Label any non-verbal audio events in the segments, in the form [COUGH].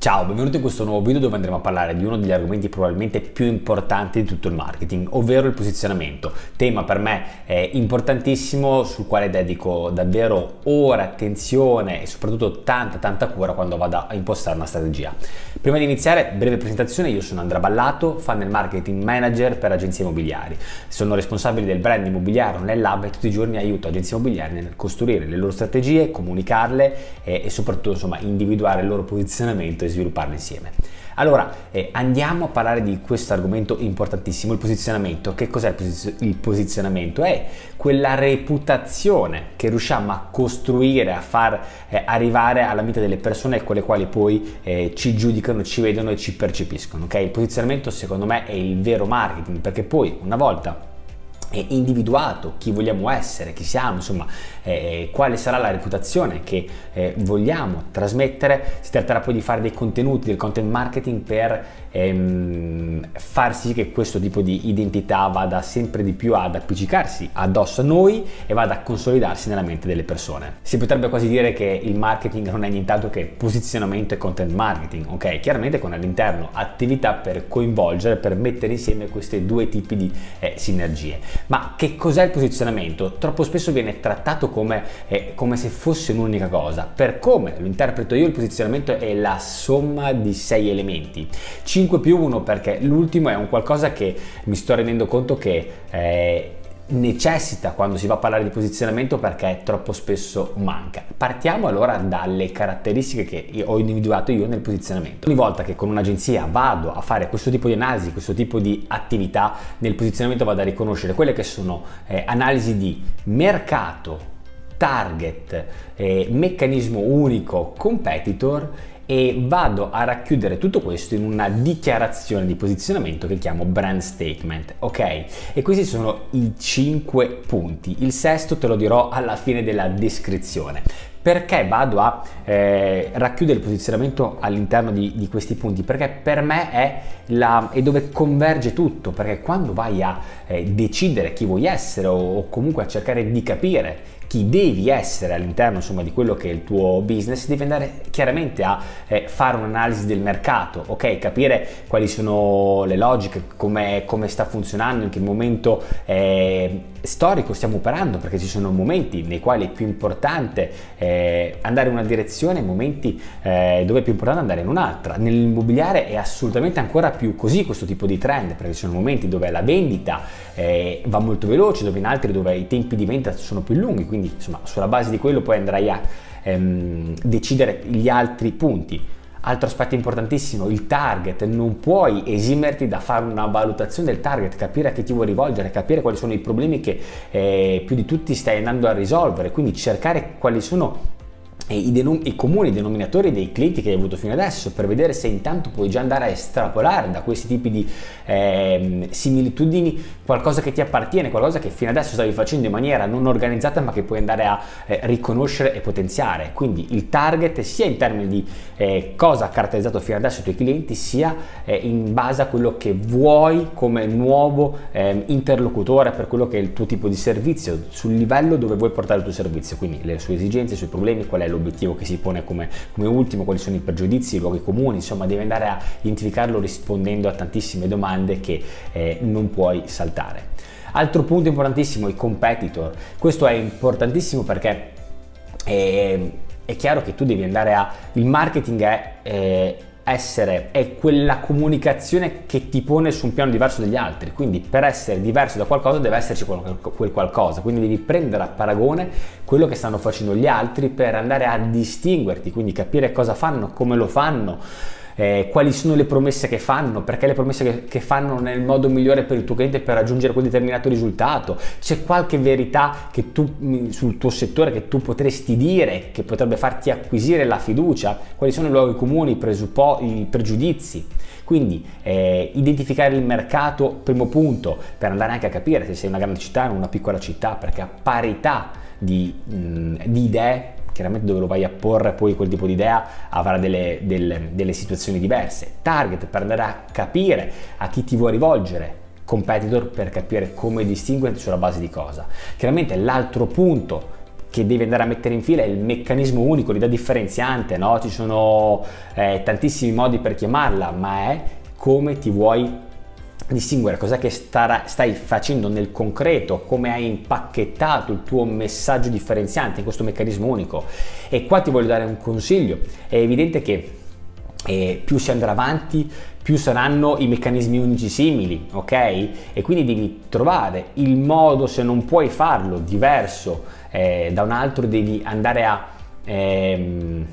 Ciao, benvenuto in questo nuovo video dove andremo a parlare di uno degli argomenti probabilmente più importanti di tutto il marketing, ovvero il posizionamento. Tema per me eh, importantissimo sul quale dedico davvero ora attenzione e soprattutto tanta tanta cura quando vado a impostare una strategia. Prima di iniziare, breve presentazione, io sono Andrea Ballato, funnel marketing manager per agenzie immobiliari. Sono responsabile del brand immobiliare nell'hub e tutti i giorni aiuto agenzie immobiliari nel costruire le loro strategie, comunicarle eh, e soprattutto insomma individuare il loro posizionamento svilupparlo insieme. Allora, eh, andiamo a parlare di questo argomento importantissimo, il posizionamento. Che cos'è il, posizio- il, posizionamento? È quella reputazione che riusciamo a costruire, a far eh, arrivare alla vita delle persone con le quali poi eh, ci giudicano, ci vedono e ci percepiscono. Okay? Il posizionamento secondo me è il vero marketing, perché poi una volta individuato chi vogliamo essere, chi siamo, insomma, eh, quale sarà la reputazione che eh, vogliamo trasmettere. Si tratterà poi di fare dei contenuti, del content marketing per ehm, far sì che questo tipo di identità vada sempre di più ad appiccicarsi addosso a noi e vada a consolidarsi nella mente delle persone. Si potrebbe quasi dire che il marketing non è nient'altro che posizionamento e content marketing, ok? Chiaramente con all'interno attività per coinvolgere, per mettere insieme questi due tipi di eh, sinergie. Ma che cos'è il posizionamento? Troppo spesso viene trattato come, eh, come se fosse un'unica cosa. Per come lo interpreto io, il posizionamento è la somma di sei elementi. 5 più 1 perché l'ultimo è un qualcosa che mi sto rendendo conto che eh, necessita quando si va a parlare di posizionamento perché troppo spesso manca. Partiamo allora dalle caratteristiche che ho individuato io nel posizionamento. Ogni volta che con un'agenzia vado a fare questo tipo di analisi, questo tipo di attività, nel posizionamento vado a riconoscere quelle che sono eh, analisi di mercato, target, eh, meccanismo unico, competitor e vado a racchiudere tutto questo in una dichiarazione di posizionamento che chiamo brand statement, ok? E questi sono i cinque punti. Il sesto te lo dirò alla fine della descrizione. Perché vado a eh, racchiudere il posizionamento all'interno di, di, questi punti? Perché per me è, la, è, dove converge tutto, perché quando vai a eh, decidere chi vuoi essere o, o comunque a cercare di capire chi devi essere all'interno insomma, di quello che è il tuo business, devi andare chiaramente a eh, fare un'analisi del mercato, ok? Capire quali sono le logiche, come, come sta funzionando, in che momento eh, storico stiamo operando, perché ci sono momenti nei quali è più importante eh, andare in una direzione, momenti eh, dove è più importante andare in un'altra. Nell'immobiliare è assolutamente ancora più così questo tipo di trend, perché ci sono momenti dove la vendita eh, va molto veloce, dove in altri dove i tempi di vendita sono più lunghi, quindi quindi insomma sulla base di quello poi andrai a ehm, decidere gli altri punti. Altro aspetto importantissimo, il target, non puoi esimerti da fare una valutazione del target, capire a chi ti vuoi rivolgere, capire quali sono i problemi che eh, più di tutti stai andando a risolvere, quindi cercare quali sono i, denom- i, comuni denominatori dei clienti che hai avuto fino adesso per vedere se intanto puoi già andare a estrapolare da questi tipi di eh, similitudini qualcosa che ti appartiene, qualcosa che fino adesso stavi facendo in maniera non organizzata ma che puoi andare a eh, riconoscere e potenziare. Quindi il target sia in termini di eh, cosa ha caratterizzato fino adesso i tuoi clienti sia eh, in base a quello che vuoi come nuovo ehm, interlocutore per quello che è il tuo tipo di servizio, sul livello dove vuoi portare il tuo servizio, quindi le sue esigenze, i suoi problemi, qual è lo l'obiettivo che si pone come, come ultimo, quali sono i pregiudizi, i luoghi comuni, insomma devi andare a identificarlo rispondendo a tantissime domande che eh, non puoi saltare. Altro punto importantissimo, i competitor. Questo è importantissimo perché è, è chiaro che tu devi andare a... Il marketing è... è essere è quella comunicazione che ti pone su un piano diverso dagli altri, quindi per essere diverso da qualcosa deve esserci quel qualcosa, quindi devi prendere a paragone quello che stanno facendo gli altri per andare a distinguerti, quindi capire cosa fanno, come lo fanno eh, quali sono le promesse che fanno, perché le promesse che, che, fanno non è il modo migliore per il tuo cliente per raggiungere quel determinato risultato, c'è qualche verità che tu, sul tuo settore che tu potresti dire che potrebbe farti acquisire la fiducia, quali sono i luoghi comuni, i, presuppo- i pregiudizi. Quindi eh, identificare il mercato, primo punto, per andare anche a capire se sei una grande città o una piccola città, perché a parità di, mh, mm, di idee chiaramente dove lo vai a porre poi quel tipo di idea avrà delle, delle, delle situazioni diverse. Target per andare a capire a chi ti vuoi rivolgere, competitor per capire come distinguerti sulla base di cosa. Chiaramente l'altro punto che devi andare a mettere in fila è il meccanismo unico, l'idea differenziante, no? ci sono eh, tantissimi modi per chiamarla, ma è come ti vuoi distinguere cos'è che starà, stai facendo nel concreto, come hai impacchettato il tuo messaggio differenziante in questo meccanismo unico. E qua ti voglio dare un consiglio. È evidente che eh, più si andrà avanti, più saranno i meccanismi unici simili, ok? E quindi devi trovare il modo, se non puoi farlo diverso eh, da un altro, devi andare a... Ehm,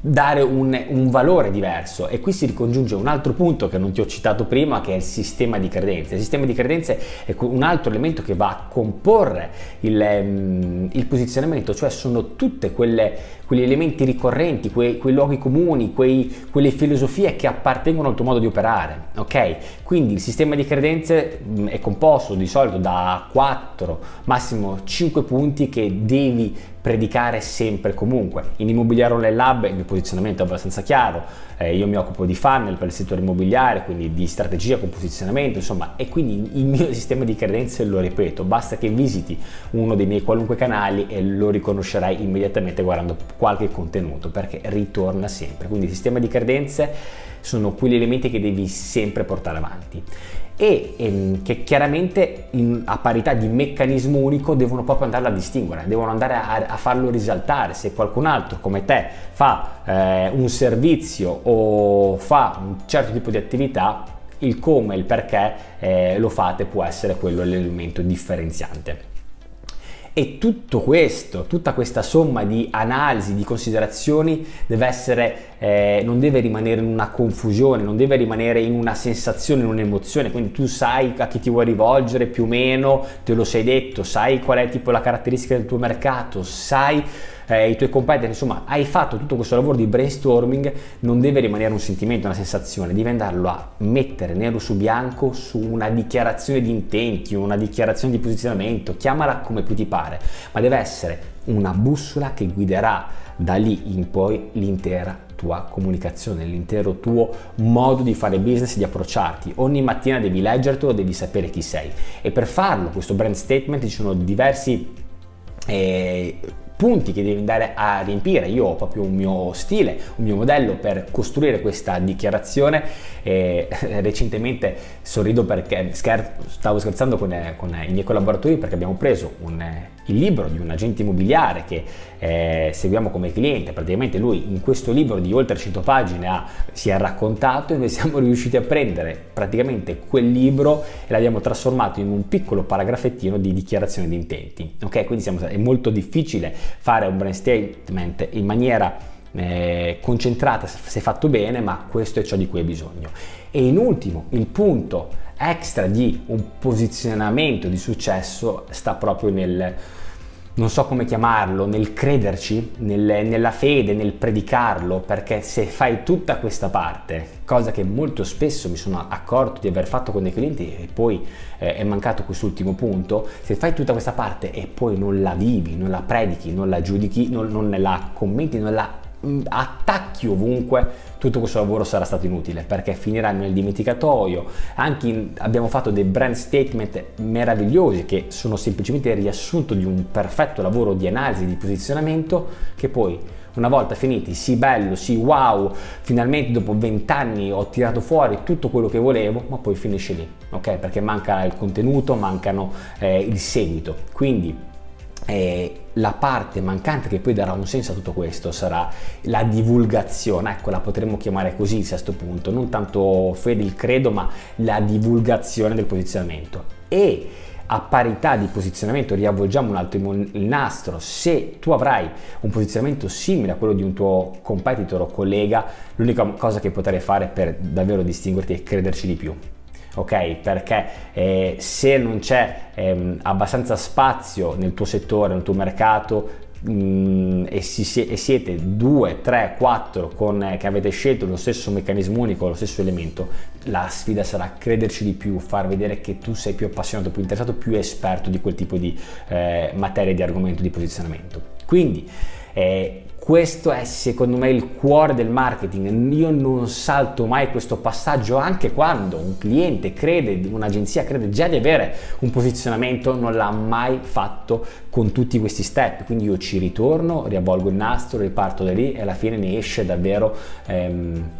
dare un, un, valore diverso. E qui si ricongiunge un altro punto che non ti ho citato prima che è il sistema di credenze. Il sistema di credenze è un altro elemento che va a comporre il, um, il posizionamento cioè sono quelle, quegli elementi ricorrenti quei, quei luoghi comuni quei, quelle filosofie che appartengono al tuo modo di operare ok? Quindi il sistema di credenze è composto di solito da 4 massimo 5 punti che devi predicare sempre comunque. In Immobiliare Online Lab il mio posizionamento è abbastanza chiaro, eh, io mi occupo di funnel per il settore immobiliare, quindi di strategia con posizionamento, insomma, e quindi il mio [LAUGHS] sistema di credenze lo ripeto, basta che visiti uno dei miei qualunque canali e lo riconoscerai immediatamente guardando qualche contenuto, perché ritorna sempre. Quindi il sistema di credenze sono quegli elementi che devi sempre portare avanti e ehm, che chiaramente in, a parità di meccanismo unico devono proprio andare a distinguere, devono andare a, a farlo risaltare. Se qualcun altro come te fa eh, un servizio o fa un certo tipo di attività, il come e il perché eh, lo fate può essere quello l'elemento differenziante. E tutto questo, tutta questa somma di analisi, di considerazioni deve essere, eh, non deve rimanere in una confusione, non deve rimanere in una sensazione, in un'emozione, quindi tu sai a chi ti vuoi rivolgere più o meno, te lo sei detto, sai qual è tipo la caratteristica del tuo mercato, sai eh, i tuoi competitor, insomma hai fatto tutto questo lavoro di brainstorming, non deve rimanere un sentimento, una sensazione, devi andarlo a mettere nero su bianco su una dichiarazione di intenti, una dichiarazione di posizionamento, chiamala come più ti pare, ma deve essere una bussola che guiderà da lì in poi l'intera tua comunicazione, l'intero tuo modo di fare business, di approcciarti. Ogni mattina devi leggertelo, devi sapere chi sei. E per farlo, questo brand statement, ci sono diversi eh, punti che devi andare a riempire. Io ho proprio un mio stile, un mio modello per costruire questa dichiarazione. E recentemente sorrido perché scher- stavo scherzando con, con, i miei collaboratori perché abbiamo preso un, il libro di un agente immobiliare che eh, seguiamo come cliente. Praticamente lui in questo libro di oltre 100 pagine ha, si è raccontato e noi [LAUGHS] siamo riusciti a prendere praticamente quel libro e l'abbiamo trasformato in un piccolo paragrafettino di dichiarazione di intenti. Ok, quindi siamo, è molto difficile fare un brand statement in maniera eh, concentrata se fatto bene, ma questo è ciò di cui hai bisogno. E in ultimo, il punto extra di un posizionamento di successo sta proprio nel non so come chiamarlo, nel crederci, nel, nella fede, nel predicarlo, perché se fai tutta questa parte, cosa che molto spesso mi sono accorto di aver fatto con dei clienti e poi eh, è mancato quest'ultimo punto, se fai tutta questa parte e poi non la vivi, non la predichi, non la giudichi, non, non la commenti, non la attacchi ovunque, tutto questo lavoro sarà stato inutile perché finirà nel dimenticatoio. Anche in, abbiamo fatto dei brand statement meravigliosi che sono semplicemente il riassunto di un perfetto lavoro di analisi di posizionamento che poi una volta finiti, sì bello, sì wow, finalmente dopo vent'anni ho tirato fuori tutto quello che volevo, ma poi finisce lì, ok? Perché manca il contenuto, mancano eh, il seguito. Quindi eh, la parte mancante che poi darà un senso a tutto questo sarà la divulgazione, ecco la potremmo chiamare così il sesto punto, non tanto fede il credo ma la divulgazione del posizionamento. E a parità di posizionamento riavvolgiamo un altro il nastro. Se tu avrai un posizionamento simile a quello di un tuo competitor o collega l'unica cosa che potrai fare per davvero distinguerti è crederci di più ok? Perché eh, se non c'è eh, abbastanza spazio nel tuo settore, nel tuo mercato, mm, e, si, e, siete 2, 3, 4 con, eh, che avete scelto lo stesso meccanismo unico, lo stesso elemento, la sfida sarà crederci di più, far vedere che tu sei più appassionato, più interessato, più esperto di quel tipo di eh, materia, di argomento, di posizionamento. Quindi eh, questo è secondo me il cuore del marketing. Io non salto mai questo passaggio anche quando un cliente crede, un'agenzia crede già di avere un posizionamento, non l'ha mai fatto con tutti questi step. Quindi io ci ritorno, riavvolgo il nastro, riparto da lì e alla fine ne esce davvero ehm,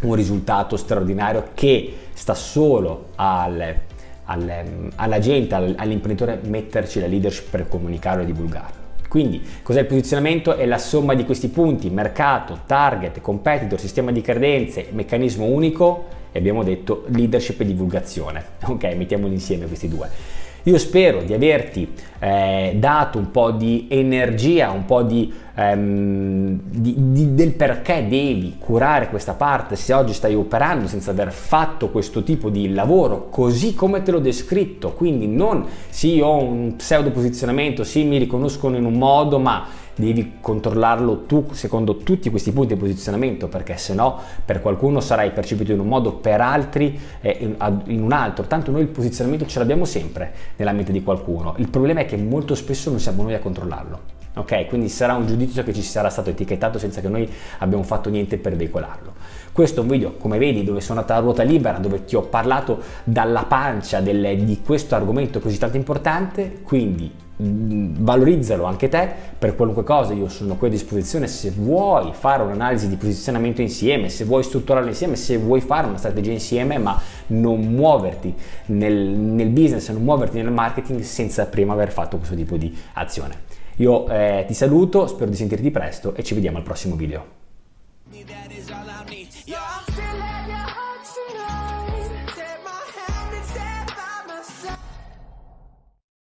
un risultato straordinario che sta solo al, al, alla gente, all'imprenditore metterci la leadership per comunicarlo e divulgarlo. Quindi cos'è il posizionamento? È la somma di questi punti, mercato, target, competitor, sistema di credenze, meccanismo unico e abbiamo detto leadership e divulgazione. [LAUGHS] Ok, mettiamoli insieme questi due. Io spero di averti eh, dato un po' di energia, un po' di, ehm, di, di, del perché devi curare questa parte se oggi stai operando senza aver fatto questo tipo di lavoro così come te l'ho descritto. Quindi non sì, ho un pseudo posizionamento, sì, mi riconoscono in un modo, ma devi controllarlo tu secondo tutti questi punti di posizionamento perché se no per qualcuno sarai percepito in un modo, per altri eh, in, un altro. Tanto noi il posizionamento ce l'abbiamo sempre nella mente di qualcuno. Il problema è che molto spesso non siamo noi a controllarlo. Ok, quindi sarà un giudizio che ci sarà stato etichettato senza che noi abbiamo fatto niente per veicolarlo. Questo è un video, come vedi, dove sono andata a ruota libera, dove ti ho parlato dalla pancia del, di questo argomento così tanto importante, quindi mm, valorizzalo anche te per qualunque cosa, io sono qui a disposizione se vuoi fare un'analisi di posizionamento insieme, se vuoi strutturarlo insieme, se vuoi fare una strategia insieme, ma non muoverti nel, nel business, non muoverti nel marketing senza prima aver fatto questo tipo di azione. Io eh, ti saluto, spero di sentirti presto e ci vediamo al prossimo video.